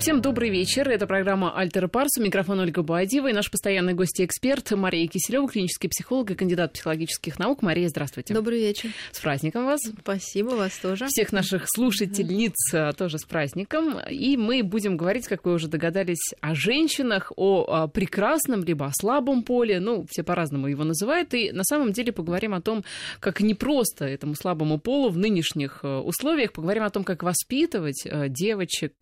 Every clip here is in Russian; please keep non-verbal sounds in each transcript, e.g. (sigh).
Всем добрый вечер. Это программа «Альтер Парс». У микрофона Ольга Буадива и наш постоянный гость-эксперт Мария Киселева, клинический психолог и кандидат психологических наук. Мария, здравствуйте. Добрый вечер. С праздником вас. Спасибо, вас тоже. Всех наших слушательниц mm-hmm. тоже с праздником. И мы будем говорить, как вы уже догадались, о женщинах, о прекрасном либо о слабом поле. Ну, все по-разному его называют. И на самом деле поговорим о том, как непросто этому слабому полу в нынешних э, условиях. Поговорим о том, как воспитывать э, девочек,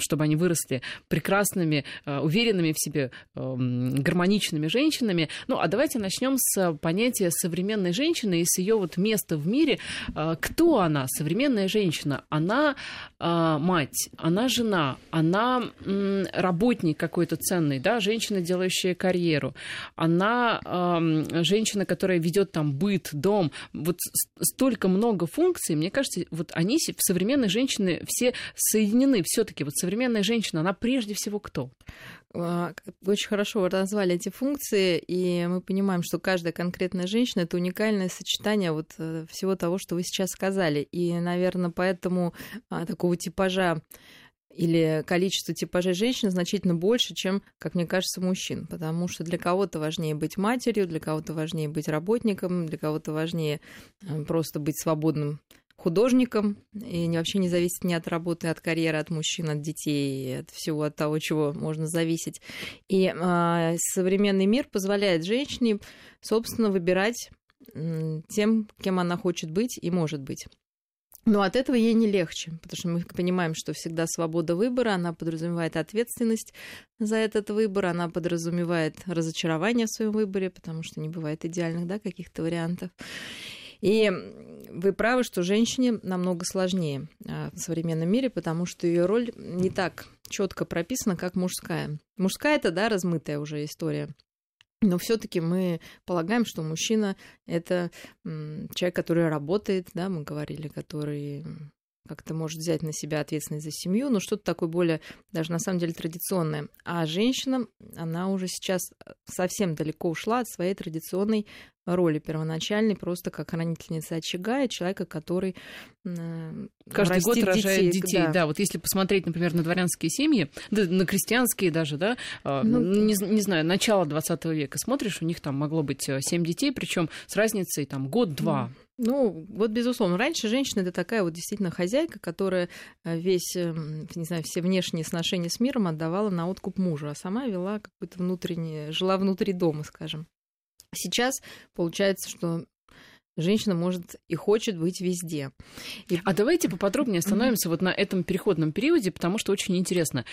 чтобы они выросли прекрасными, э, уверенными в себе, гармоничными женщинами. Ну, а давайте начнем с понятия современной женщины и с ее вот места в мире. Э, кто она, современная женщина? Она э, мать, она жена, она работник какой-то ценный, да, женщина, делающая карьеру, она женщина, которая ведет там быт, дом. Вот столько много функций, мне кажется, вот они в современной женщине все соединены все-таки вот современная женщина, она прежде всего кто? А, вы очень хорошо назвали эти функции, и мы понимаем, что каждая конкретная женщина это уникальное сочетание вот э, всего того, что вы сейчас сказали. И, наверное, поэтому а, такого типажа или количество типажей женщин значительно больше, чем, как мне кажется, мужчин. Потому что для кого-то важнее быть матерью, для кого-то важнее быть работником, для кого-то важнее э, просто быть свободным художником и вообще не зависит ни от работы, от карьеры, от мужчин, от детей, от всего от того, чего можно зависеть. И э, современный мир позволяет женщине, собственно, выбирать тем, кем она хочет быть и может быть. Но от этого ей не легче, потому что мы понимаем, что всегда свобода выбора, она подразумевает ответственность за этот выбор, она подразумевает разочарование в своем выборе, потому что не бывает идеальных да, каких-то вариантов. И вы правы, что женщине намного сложнее а, в современном мире, потому что ее роль не так четко прописана, как мужская. Мужская это, да, размытая уже история. Но все-таки мы полагаем, что мужчина это человек, который работает, да, мы говорили, который как-то может взять на себя ответственность за семью, но что-то такое более, даже на самом деле, традиционное. А женщина, она уже сейчас совсем далеко ушла от своей традиционной роли первоначальной, просто как хранительница очага и человека, который э, каждый год рожает детей. Да. да, вот если посмотреть, например, на дворянские семьи, да, на крестьянские даже, да, а, ну, не, не знаю, начало 20 века смотришь, у них там могло быть 7 детей, причем с разницей там год-два. Ну, вот безусловно. Раньше женщина это такая вот действительно хозяйка, которая э, весь, эм, не знаю, все внешние сношения с миром отдавала на откуп мужа, а сама вела какое-то внутреннее, жила внутри дома, скажем. Сейчас получается, что женщина может и хочет быть везде. И... А давайте поподробнее остановимся mm-hmm. вот на этом переходном периоде, потому что очень интересно.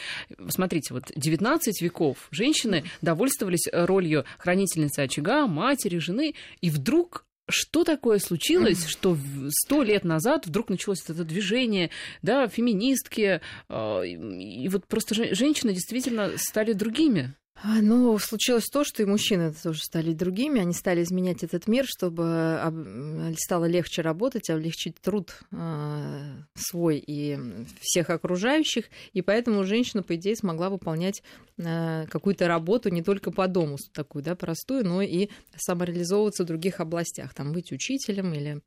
Смотрите, вот 19 веков женщины довольствовались ролью хранительницы очага, матери, жены, и вдруг что такое случилось, что сто лет назад вдруг началось это движение, да, феминистки, а, и вот просто женщины действительно стали другими? А, ну, случилось то, что и мужчины тоже стали другими, они стали изменять этот мир, чтобы стало легче работать, облегчить труд а, свой и всех окружающих, и поэтому женщина, по идее, смогла выполнять а, какую-то работу не только по дому, такую, да, простую, но и самореализовываться в других областях, там, быть учителем или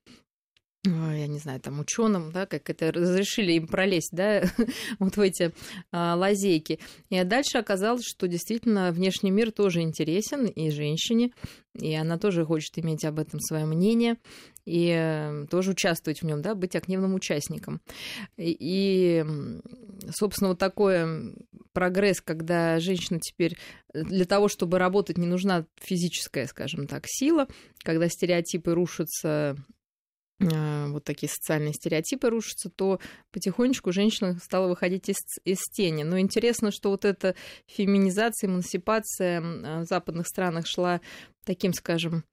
я не знаю, там, ученым, да, как это разрешили им пролезть, да, (laughs) вот в эти а, лазейки. И дальше оказалось, что действительно внешний мир тоже интересен и женщине, и она тоже хочет иметь об этом свое мнение и тоже участвовать в нем, да, быть активным участником. И, собственно, вот такой прогресс, когда женщина теперь для того, чтобы работать, не нужна физическая, скажем так, сила, когда стереотипы рушатся а, вот такие социальные стереотипы рушатся, то потихонечку женщина стала выходить из, из тени. Но интересно, что вот эта феминизация, эмансипация в западных странах шла таким, скажем,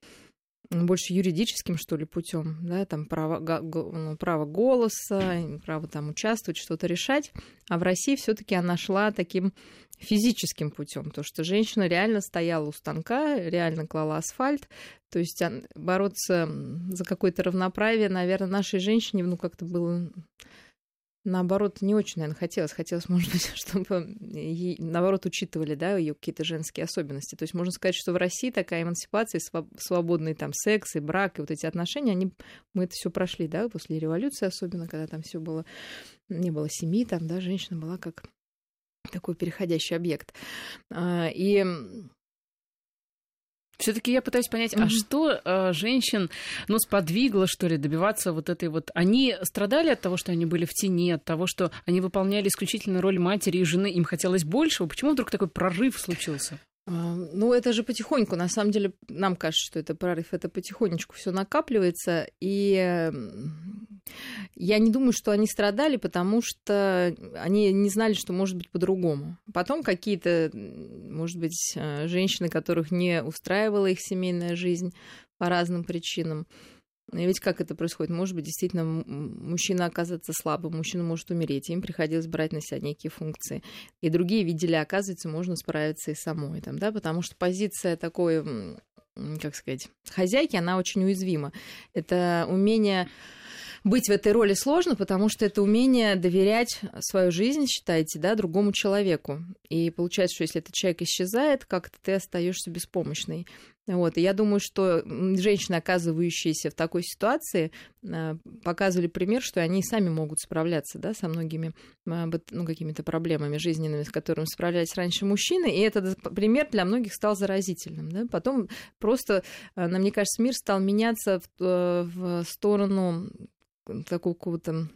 больше юридическим, что ли, путем, да, там право, ну, право голоса, право там участвовать, что-то решать. А в России все-таки она шла таким физическим путем, то что женщина реально стояла у станка, реально клала асфальт, то есть бороться за какое-то равноправие, наверное, нашей женщине, ну, как-то было наоборот, не очень, наверное, хотелось. Хотелось, может быть, (laughs) чтобы ей, наоборот, учитывали, да, ее какие-то женские особенности. То есть можно сказать, что в России такая эмансипация, свободный там секс и брак, и вот эти отношения, они, мы это все прошли, да, после революции особенно, когда там все было, не было семьи, там, да, женщина была как такой переходящий объект. А, и все-таки я пытаюсь понять, mm-hmm. а что э, женщин, ну, сподвигло, что ли, добиваться вот этой вот... Они страдали от того, что они были в тени, от того, что они выполняли исключительно роль матери и жены, им хотелось большего? Почему вдруг такой прорыв случился? А, ну, это же потихоньку. На самом деле, нам кажется, что это прорыв, это потихонечку все накапливается. И я не думаю, что они страдали, потому что они не знали, что может быть по-другому. Потом какие-то, может быть, э, женщины, которых не устраивала их семейная жизнь по разным причинам, и ведь как это происходит? Может быть, действительно, мужчина оказывается слабым, мужчина может умереть, им приходилось брать на себя некие функции. И другие видели, оказывается, можно справиться и самой, там, да, потому что позиция такой, как сказать, хозяйки, она очень уязвима. Это умение быть в этой роли сложно, потому что это умение доверять свою жизнь, считайте, да, другому человеку. И получается, что если этот человек исчезает, как-то ты остаешься беспомощной. Вот. И я думаю, что женщины, оказывающиеся в такой ситуации, э, показывали пример, что они сами могут справляться да, со многими э, ну, какими-то проблемами жизненными, с которыми справлялись раньше мужчины. И этот пример для многих стал заразительным. Да? Потом просто, э, мне кажется, мир стал меняться в, в сторону такого какого-то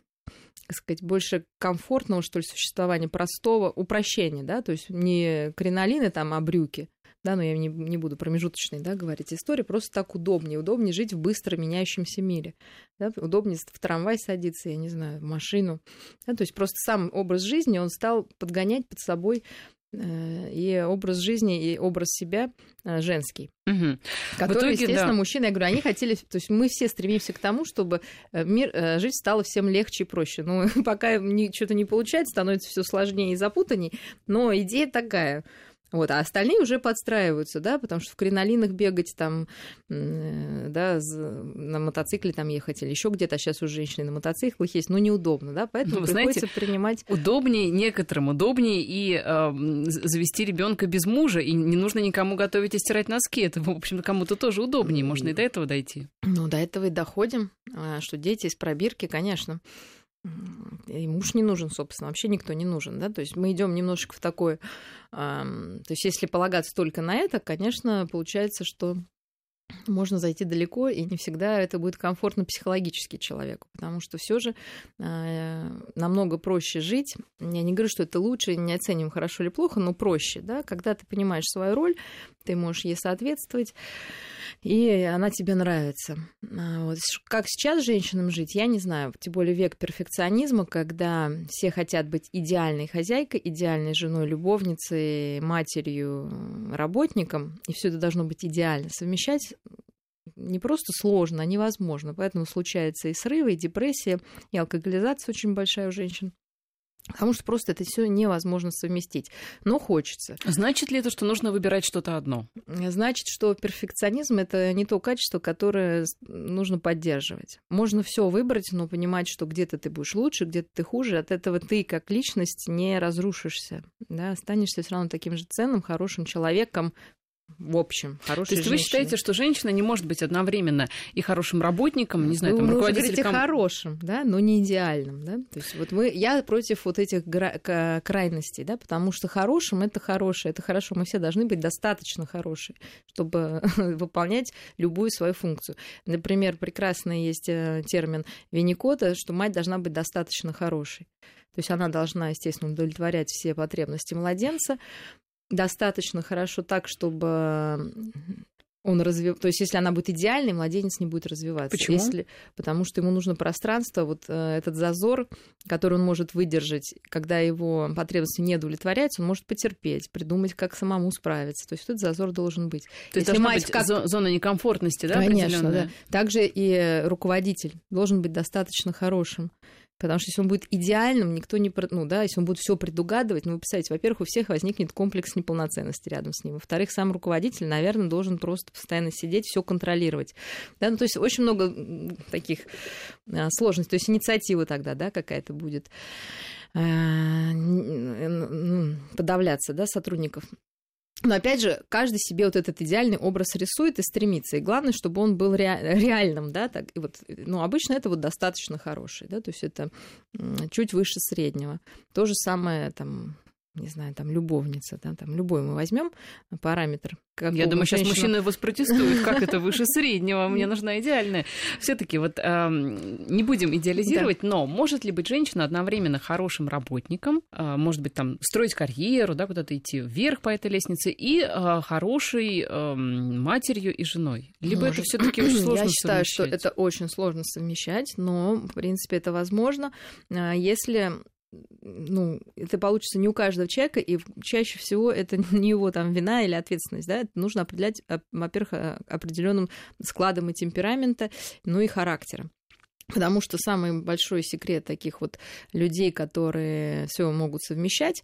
как сказать, больше комфортного, что ли, существования, простого упрощения, да, то есть не кринолины там, а брюки, да, но я не, не буду промежуточной, да, говорить истории, просто так удобнее, удобнее жить в быстро меняющемся мире, да, удобнее в трамвай садиться, я не знаю, в машину, да, то есть просто сам образ жизни, он стал подгонять под собой и образ жизни, и образ себя э, женский. Угу. Который, итоге, естественно, да. мужчины, я говорю, они хотели, то есть мы все стремимся к тому, чтобы э, мир, жить стало всем легче и проще. Но (laughs) пока что-то не получается, становится все сложнее и запутанней, но идея такая – вот, а остальные уже подстраиваются, да, потому что в кринолинах бегать там, да, на мотоцикле там ехать или еще где-то, а сейчас уже женщины на мотоциклах есть, ну, неудобно, да, поэтому ну, приходится знаете, принимать... Удобнее некоторым, удобнее и э, завести ребенка без мужа, и не нужно никому готовить и стирать носки, это, в общем, кому-то тоже удобнее, можно и до этого дойти. Ну, до этого и доходим, а, что дети из пробирки, конечно и муж не нужен, собственно, вообще никто не нужен, да, то есть мы идем немножечко в такое, то есть если полагаться только на это, конечно, получается, что можно зайти далеко, и не всегда это будет комфортно психологически человеку, потому что все же э, намного проще жить. Я не говорю, что это лучше, не оценим хорошо или плохо, но проще, да, когда ты понимаешь свою роль, ты можешь ей соответствовать и она тебе нравится. А, вот. Как сейчас женщинам жить, я не знаю. Тем более век перфекционизма, когда все хотят быть идеальной хозяйкой, идеальной женой, любовницей, матерью, работником, и все это должно быть идеально. Совмещать не просто сложно, а невозможно. Поэтому случаются и срывы, и депрессия, и алкоголизация очень большая у женщин. Потому что просто это все невозможно совместить. Но хочется. Значит ли это, что нужно выбирать что-то одно? Значит, что перфекционизм это не то качество, которое нужно поддерживать. Можно все выбрать, но понимать, что где-то ты будешь лучше, где-то ты хуже. От этого ты как личность не разрушишься. Да? Останешься все равно таким же ценным, хорошим человеком, в общем, хорошей То есть женщиной. вы считаете, что женщина не может быть одновременно и хорошим работником, не знаю, там, вы руководителем... Вы хорошим, да, но не идеальным, да? То есть вот мы, я против вот этих гра... крайностей, да, потому что хорошим это хорошее, это хорошо, мы все должны быть достаточно хорошие, чтобы (laughs) выполнять любую свою функцию. Например, прекрасный есть э, термин Винникота, что мать должна быть достаточно хорошей. То есть она должна, естественно, удовлетворять все потребности младенца, достаточно хорошо так, чтобы он развив... То есть, если она будет идеальной, младенец не будет развиваться. Почему? Если... Потому что ему нужно пространство, вот э, этот зазор, который он может выдержать, когда его потребности не удовлетворяются, он может потерпеть, придумать, как самому справиться. То есть, этот зазор должен быть. То есть, мать быть как... зона некомфортности, да? Конечно, да. Также и руководитель должен быть достаточно хорошим Потому что если он будет идеальным, никто не... Ну, да, если он будет все предугадывать, ну, вы представляете, во-первых, у всех возникнет комплекс неполноценности рядом с ним. Во-вторых, сам руководитель, наверное, должен просто постоянно сидеть, все контролировать. Да, ну, то есть очень много таких а, сложностей. То есть инициатива тогда, да, какая-то будет а, подавляться, да, сотрудников. Но опять же, каждый себе вот этот идеальный образ рисует и стремится. И главное, чтобы он был ре- реальным, да, так, и вот, ну, обычно это вот достаточно хороший, да, то есть это чуть выше среднего. То же самое там не знаю, там любовница, да, там любой мы возьмем параметр. Я думаю, сейчас женщину... мужчины воспротестуют, как это выше (laughs) среднего, мне нужна идеальная. Все-таки вот э, не будем идеализировать, да. но может ли быть женщина одновременно хорошим работником, э, может быть там строить карьеру, да, куда-то идти вверх по этой лестнице и э, хорошей э, матерью и женой? Либо может. это все-таки очень (clears throat) сложно Я считаю, совмещать? что это очень сложно совмещать, но в принципе это возможно, а, если ну, это получится не у каждого человека, и чаще всего это (laughs) не его там вина или ответственность, да, это нужно определять, во-первых, а, определенным складом и темперамента, ну и характера. Потому что самый большой секрет таких вот людей, которые все могут совмещать,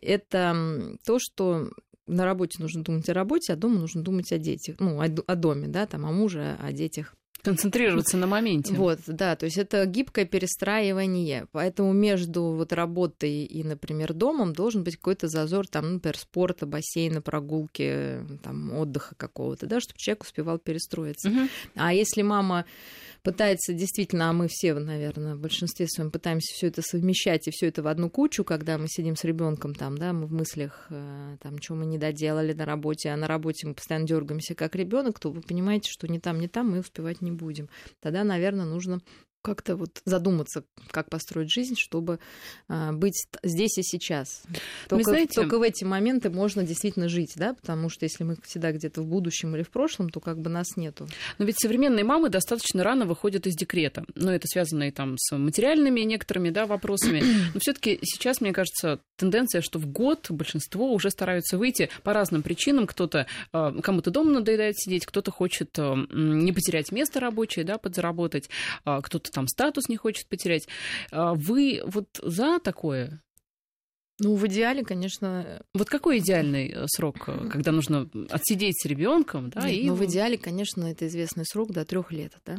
это то, что на работе нужно думать о работе, а дома нужно думать о детях, ну, о, о доме, да, там, о муже, о детях. Концентрироваться на моменте. Вот, да, то есть это гибкое перестраивание. Поэтому между вот работой и, например, домом должен быть какой-то зазор, там, например, спорта, бассейна, прогулки, там, отдыха какого-то, да, чтобы человек успевал перестроиться. Угу. А если мама пытается действительно, а мы все, наверное, в большинстве своем пытаемся все это совмещать и все это в одну кучу, когда мы сидим с ребенком там, да, мы в мыслях, э, там, что мы не доделали на работе, а на работе мы постоянно дергаемся как ребенок, то вы понимаете, что не там, не там мы успевать не будем. Тогда, наверное, нужно как-то вот задуматься, как построить жизнь, чтобы а, быть здесь и сейчас. Только, знаете... только в эти моменты можно действительно жить, да, потому что если мы всегда где-то в будущем или в прошлом, то как бы нас нету. Но ведь современные мамы достаточно рано выходят из декрета. Но это связано и там с материальными некоторыми да, вопросами. (clears throat) Но все-таки сейчас, мне кажется, тенденция, что в год большинство уже стараются выйти по разным причинам. Кто-то, а, кому-то дома надоедает сидеть, кто-то хочет а, не потерять место рабочее, да, подзаработать, кто-то там статус не хочет потерять. А вы вот за такое? Ну, в идеале, конечно. Вот какой идеальный э, срок, э, когда нужно отсидеть с ребенком, да? Нет, и... Ну, в идеале, конечно, это известный срок до трех лет, да.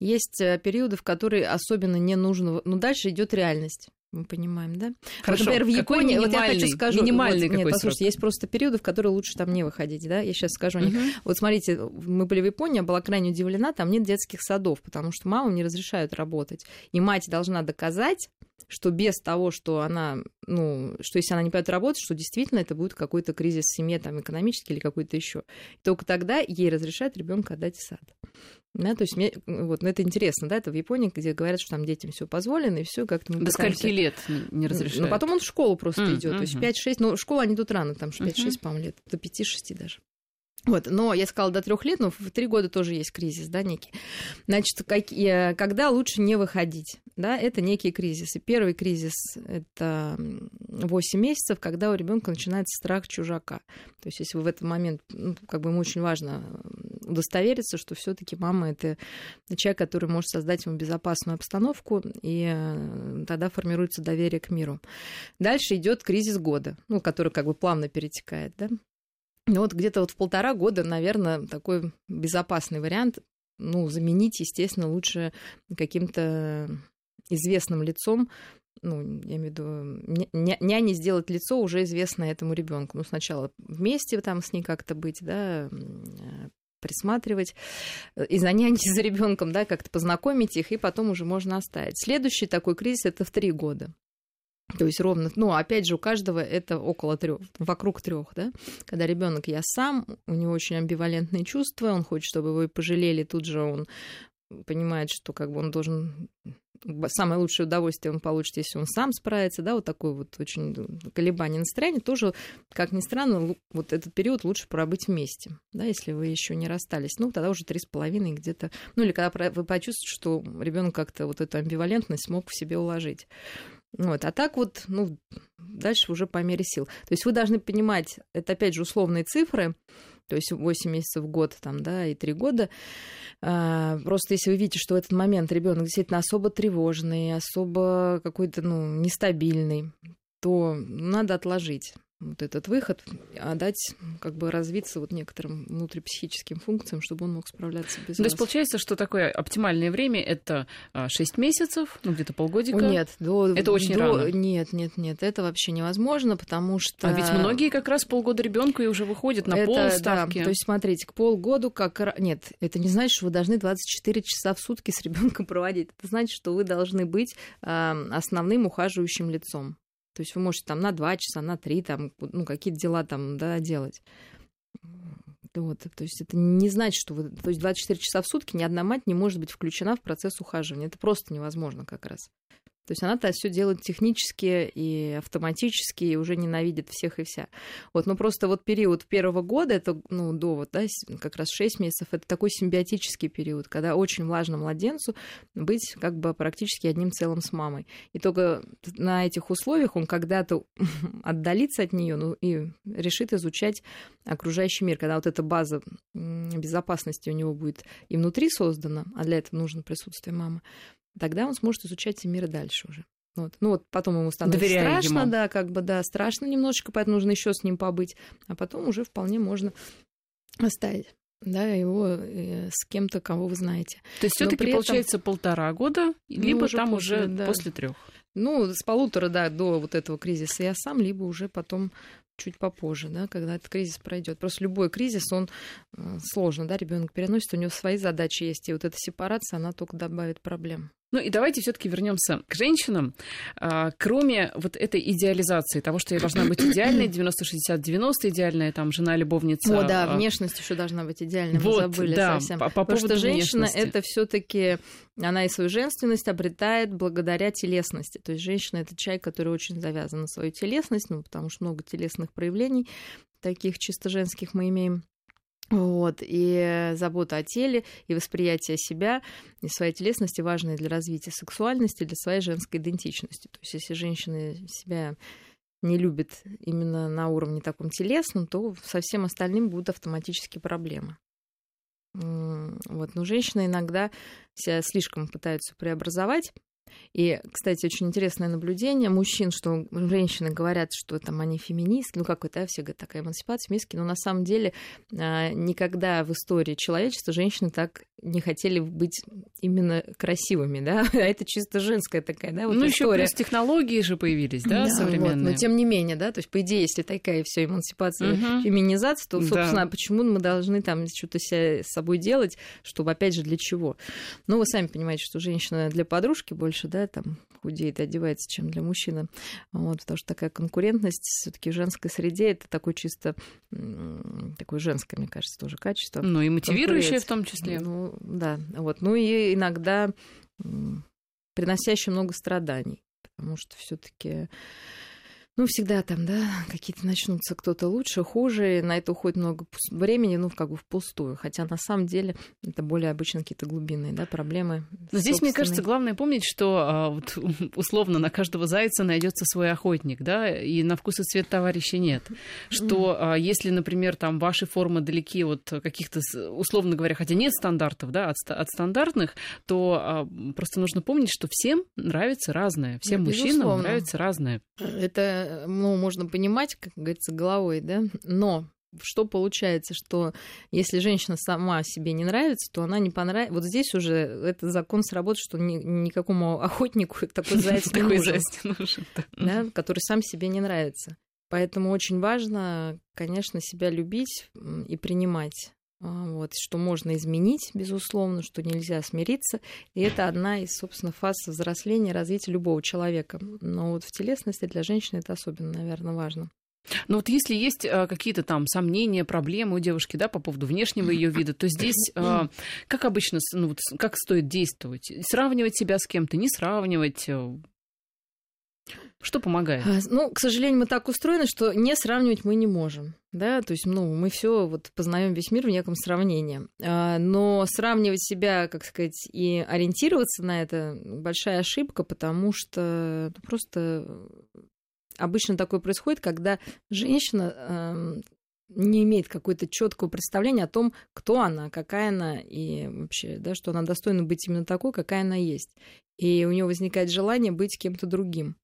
Есть э, периоды, в которые особенно не нужно. Ну, дальше идет реальность мы понимаем, да? Хорошо. Вот, например, в Японии, вот я хочу скажу, минимальный вот, нет, послушайте, срок? есть просто периоды, в которые лучше там не выходить, да? Я сейчас скажу. Угу. Вот смотрите, мы были в Японии, я была крайне удивлена, там нет детских садов, потому что маму не разрешают работать, и мать должна доказать, что без того, что она, ну, что если она не пойдет работать, что действительно это будет какой-то кризис в семье, там, экономический или какой-то еще. Только тогда ей разрешают ребенка отдать в сад. Да, то есть мне, вот, ну, это интересно, да, это в Японии, где говорят, что там детям все позволено, и все как-то До пытаемся... скольки лет не разрешают? Ну, потом он в школу просто mm, идет, mm-hmm. то есть 5-6, ну, школа они тут рано, там 5-6, mm-hmm. по-моему, лет, до 5-6 даже. Вот, но я сказала до трех лет, но в три года тоже есть кризис, да, некий. Значит, как, когда лучше не выходить, да, это некие кризисы. Первый кризис это 8 месяцев, когда у ребенка начинается страх чужака. То есть, если в этот момент, ну, как бы ему очень важно удостовериться, что все-таки мама это человек, который может создать ему безопасную обстановку, и э, тогда формируется доверие к миру. Дальше идет кризис года, ну, который как бы плавно перетекает, да. Ну вот где-то вот в полтора года, наверное, такой безопасный вариант. Ну, заменить, естественно, лучше каким-то известным лицом, ну, я имею в виду, няне сделать лицо уже известное этому ребенку. Ну, сначала вместе там с ней как-то быть, да, присматривать, и за няней (laughs) за ребенком, да, как-то познакомить их, и потом уже можно оставить. Следующий такой кризис это в три года. То есть ровно, ну, опять же, у каждого это около трех, вокруг трех, да. Когда ребенок я сам, у него очень амбивалентные чувства, он хочет, чтобы и пожалели, тут же он понимает, что как бы он должен самое лучшее удовольствие он получит, если он сам справится, да, вот такое вот очень колебание настроения, тоже, как ни странно, вот этот период лучше пробыть вместе, да, если вы еще не расстались. Ну, тогда уже три с половиной где-то, ну, или когда вы почувствуете, что ребенок как-то вот эту амбивалентность смог в себе уложить. Вот. А так вот, ну, дальше уже по мере сил. То есть вы должны понимать, это опять же условные цифры, то есть 8 месяцев в год там, да, и 3 года. А, просто если вы видите, что в этот момент ребенок действительно особо тревожный, особо какой-то, ну, нестабильный, то надо отложить вот этот выход, а дать как бы развиться вот некоторым внутрипсихическим функциям, чтобы он мог справляться без То вас. есть получается, что такое оптимальное время это 6 а, месяцев, ну где-то полгодика? Нет, до, это очень до, рано. Нет, нет, нет, это вообще невозможно, потому что... А ведь многие как раз полгода ребенку и уже выходят на это, полставки. Да, то есть смотрите, к полгоду как... Нет, это не значит, что вы должны 24 часа в сутки с ребенком проводить. Это значит, что вы должны быть основным ухаживающим лицом. То есть вы можете там на два часа, на три, там, ну, какие-то дела там, да, делать. Вот, то есть это не значит, что вы... То есть 24 часа в сутки ни одна мать не может быть включена в процесс ухаживания. Это просто невозможно как раз. То есть она-то все делает технически и автоматически, и уже ненавидит всех и вся. Вот, но просто вот период первого года, это, ну, до вот, да, как раз 6 месяцев, это такой симбиотический период, когда очень важно младенцу быть как бы практически одним целым с мамой. И только на этих условиях он когда-то (laughs) отдалится от нее, ну, и решит изучать окружающий мир, когда вот эта база безопасности у него будет и внутри создана, а для этого нужно присутствие мамы, тогда он сможет изучать мир и дальше уже. Вот. Ну вот потом ему становится Доверяю страшно, ему. да, как бы, да, страшно немножечко, поэтому нужно еще с ним побыть, а потом уже вполне можно оставить да, его э, с кем-то, кого вы знаете. То есть все-таки получается полтора года, либо уже там после, уже да. после трех. Ну, с полутора, да, до вот этого кризиса я сам, либо уже потом чуть попозже, да, когда этот кризис пройдет. Просто любой кризис, он э, сложно, да, ребенок переносит, у него свои задачи есть, и вот эта сепарация, она только добавит проблем. Ну и давайте все-таки вернемся к женщинам. А, кроме вот этой идеализации того, что я должна быть идеальной, 90-60-90, идеальная там жена, любовница. О, да, а, внешность еще должна быть идеальной, Вот, мы забыли да, совсем. по- по Потому что женщина внешности. это все-таки она и свою женственность обретает благодаря телесности. То есть женщина это человек, который очень завязан на свою телесность, ну, потому что много телесных проявлений, таких чисто женских мы имеем. Вот, и забота о теле, и восприятие себя, и своей телесности важны для развития сексуальности, для своей женской идентичности. То есть, если женщина себя не любит именно на уровне таком телесном, то со всем остальным будут автоматически проблемы. Вот. Но женщины иногда себя слишком пытаются преобразовать. И, кстати, очень интересное наблюдение мужчин, что женщины говорят, что там они феминистки, ну какой-то, да, все говорят, такая эмансипация, феминистки, но на самом деле а, никогда в истории человечества женщины так не хотели быть именно красивыми, да, (laughs) а это чисто женская такая, да, вот ну, еще плюс технологии же появились, да, вот, современные. но тем не менее, да, то есть, по идее, если такая все эмансипация, Мгм. феминизация, то, Да. собственно, а почему мы должны там что-то себя с собой делать, чтобы, опять же, для чего? Ну, вы сами понимаете, что женщина для подружки больше, да, там худеет одевается, чем для мужчины. Вот, потому что такая конкурентность все таки в женской среде это такой чисто такое женское, мне кажется, тоже качество. Ну и мотивирующие конкуренция. в том числе. Ну, да, вот. Ну и иногда приносящее много страданий, потому что все-таки ну, всегда там, да, какие-то начнутся кто-то лучше, хуже, и на это уходит много времени, ну, как бы впустую. Хотя на самом деле это более обычно какие-то глубинные, да, проблемы. Но здесь, мне кажется, главное помнить, что а, вот, (laughs) условно на каждого зайца найдется свой охотник, да, и на вкус и цвет товарища нет. Что а, если, например, там ваши формы далеки от каких-то, условно говоря, хотя нет стандартов, да, от, от стандартных, то а, просто нужно помнить, что всем нравится разное, всем Ну, мужчинам нравится разное. Это, ну, можно понимать, как говорится, головой, да, но что получается, что если женщина сама себе не нравится, то она не понравится. Вот здесь уже этот закон сработает, что ни- никакому охотнику (laughs) такой заяц не нужен, который сам себе не нравится. Поэтому очень важно, конечно, себя любить и принимать. А, Вот, что можно изменить, безусловно, что нельзя смириться. И это одна из, собственно, фаз взросления, развития любого человека. Но вот в телесности для женщины это особенно, наверное, важно. Но вот если есть а, какие-то там сомнения, проблемы у девушки, да, по поводу внешнего ее вида, то здесь а, как обычно, ну, вот, как стоит действовать? Сравнивать себя с кем-то, не сравнивать? Что помогает? А, Ну, к сожалению, мы так устроены, что не сравнивать мы не можем. Да, то есть, ну, мы все вот познаем весь мир в неком сравнении. А, Но сравнивать себя, как сказать, и ориентироваться на это большая ошибка, потому что ну, просто обычно такое происходит, когда женщина не имеет какое-то четкого представления о том, кто она, какая она и вообще, да, что она достойна быть именно такой, какая она есть. И у нее возникает желание быть кем-то другим.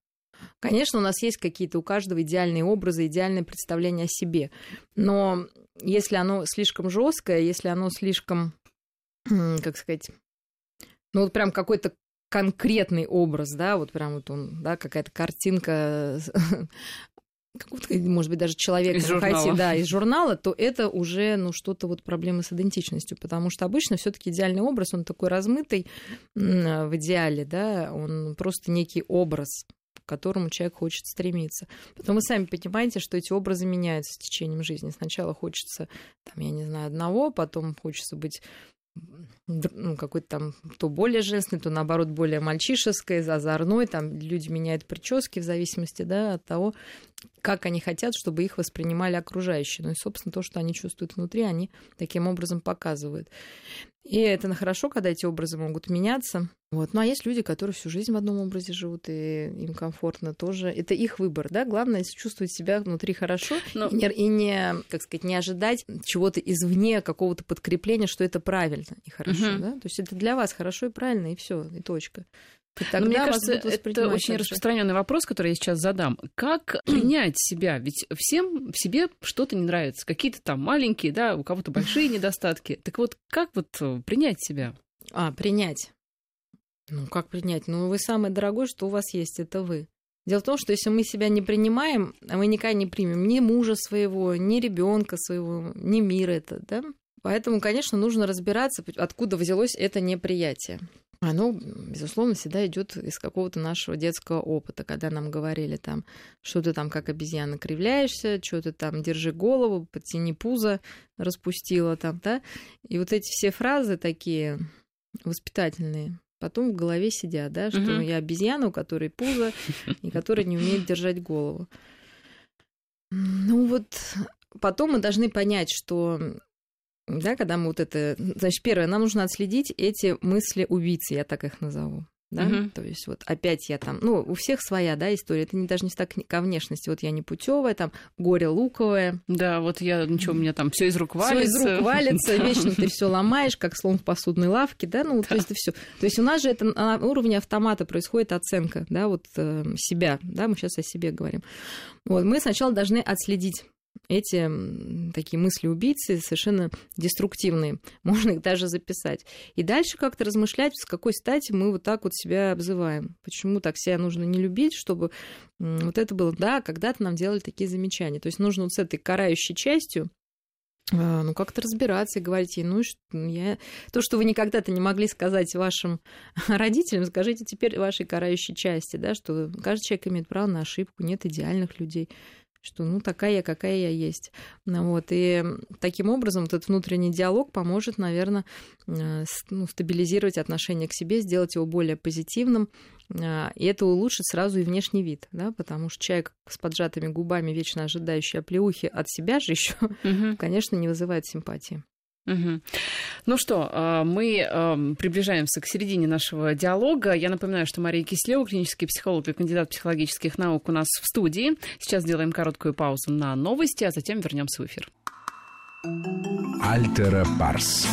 Конечно, у нас есть какие-то у каждого идеальные образы, идеальное представление о себе. Но если оно слишком жесткое, если оно слишком, как сказать, ну вот прям какой-то конкретный образ, да, вот прям вот он, да, какая-то картинка (laughs) может быть, даже человек из журнала. да, из журнала, то это уже ну, что-то вот проблемы с идентичностью, потому что обычно все таки идеальный образ, он такой размытый в идеале, да, он просто некий образ, к которому человек хочет стремиться. Потом вы сами понимаете, что эти образы меняются с течением жизни. Сначала хочется, там, я не знаю, одного, потом хочется быть ну, какой-то там то более женственный, то наоборот более мальчишеской, озорной, там люди меняют прически в зависимости да, от того, как они хотят, чтобы их воспринимали окружающие. Ну и, собственно, то, что они чувствуют внутри, они таким образом показывают. И это хорошо, когда эти образы могут меняться. Вот. Ну а есть люди, которые всю жизнь в одном образе живут, и им комфортно тоже. Это их выбор, да. Главное чувствовать себя внутри хорошо Но... и, не, и не, как сказать, не ожидать чего-то извне, какого-то подкрепления, что это правильно и хорошо, угу. да. То есть это для вас хорошо и правильно, и все, и точка. И тогда Но мне кажется, это очень распространенный вопрос, который я сейчас задам. Как (clears throat) принять себя? Ведь всем в себе что-то не нравится. Какие-то там маленькие, да, у кого-то (laughs) большие недостатки. Так вот, как вот э, принять себя? А, принять. Ну, как принять? Ну, вы самое дорогое, что у вас есть, это вы. Дело в том, что если мы себя не принимаем, а мы никогда не примем ни мужа своего, ни ребенка своего, ни мир это, да? Поэтому, конечно, нужно разбираться, откуда взялось это неприятие оно, безусловно, всегда идет из какого-то нашего детского опыта, когда нам говорили там, что ты там как обезьяна кривляешься, что ты там держи голову, подтяни пузо, распустила там, да. И вот эти все фразы такие воспитательные, потом в голове сидят, да, что угу. я обезьяна, у которой пузо, и которая не умеет держать голову. Ну вот потом мы должны понять, что да, когда мы вот это... Значит, первое, нам нужно отследить эти мысли убийцы, я так их назову. Да? Угу. То есть вот опять я там, ну, у всех своя, да, история. Это не, даже не так ко внешности. Вот я не путевая, там горе луковое. Да, вот я ничего, у меня там все из рук валится. Все из рук валится, (laughs) вечно ты все ломаешь, как слон в посудной лавке, да, ну, то есть это все. То есть у нас же это на уровне автомата происходит оценка, да, вот э, себя, да, мы сейчас о себе говорим. Вот мы сначала должны отследить эти такие мысли убийцы совершенно деструктивные. (laughs) Можно их даже записать. И дальше как-то размышлять, с какой стати мы вот так вот себя обзываем. Почему так себя нужно не любить, чтобы вот это было... Да, когда-то нам делали такие замечания. То есть нужно вот с этой карающей частью а, ну, как-то разбираться и говорить ей, ну, я... то, что вы никогда-то не могли сказать вашим (laughs) родителям, скажите теперь вашей карающей части, да, что каждый человек имеет право на ошибку, нет идеальных людей что ну такая я, какая я есть. Ну вот, и таким образом этот внутренний диалог поможет, наверное, э, ну, стабилизировать отношение к себе, сделать его более позитивным, а, и это улучшит сразу и внешний вид, да, потому что человек с поджатыми губами, вечно ожидающий оплеухи от себя же (laughs) еще, угу. конечно, не вызывает симпатии. Угу. Ну что, а, мы приближаемся к середине нашего диалога. Я напоминаю, что Мария Кислева, клинический психолог и кандидат психологических наук у нас в студии. Сейчас сделаем короткую паузу на новости, а затем вернемся в эфир. Альтера Парс.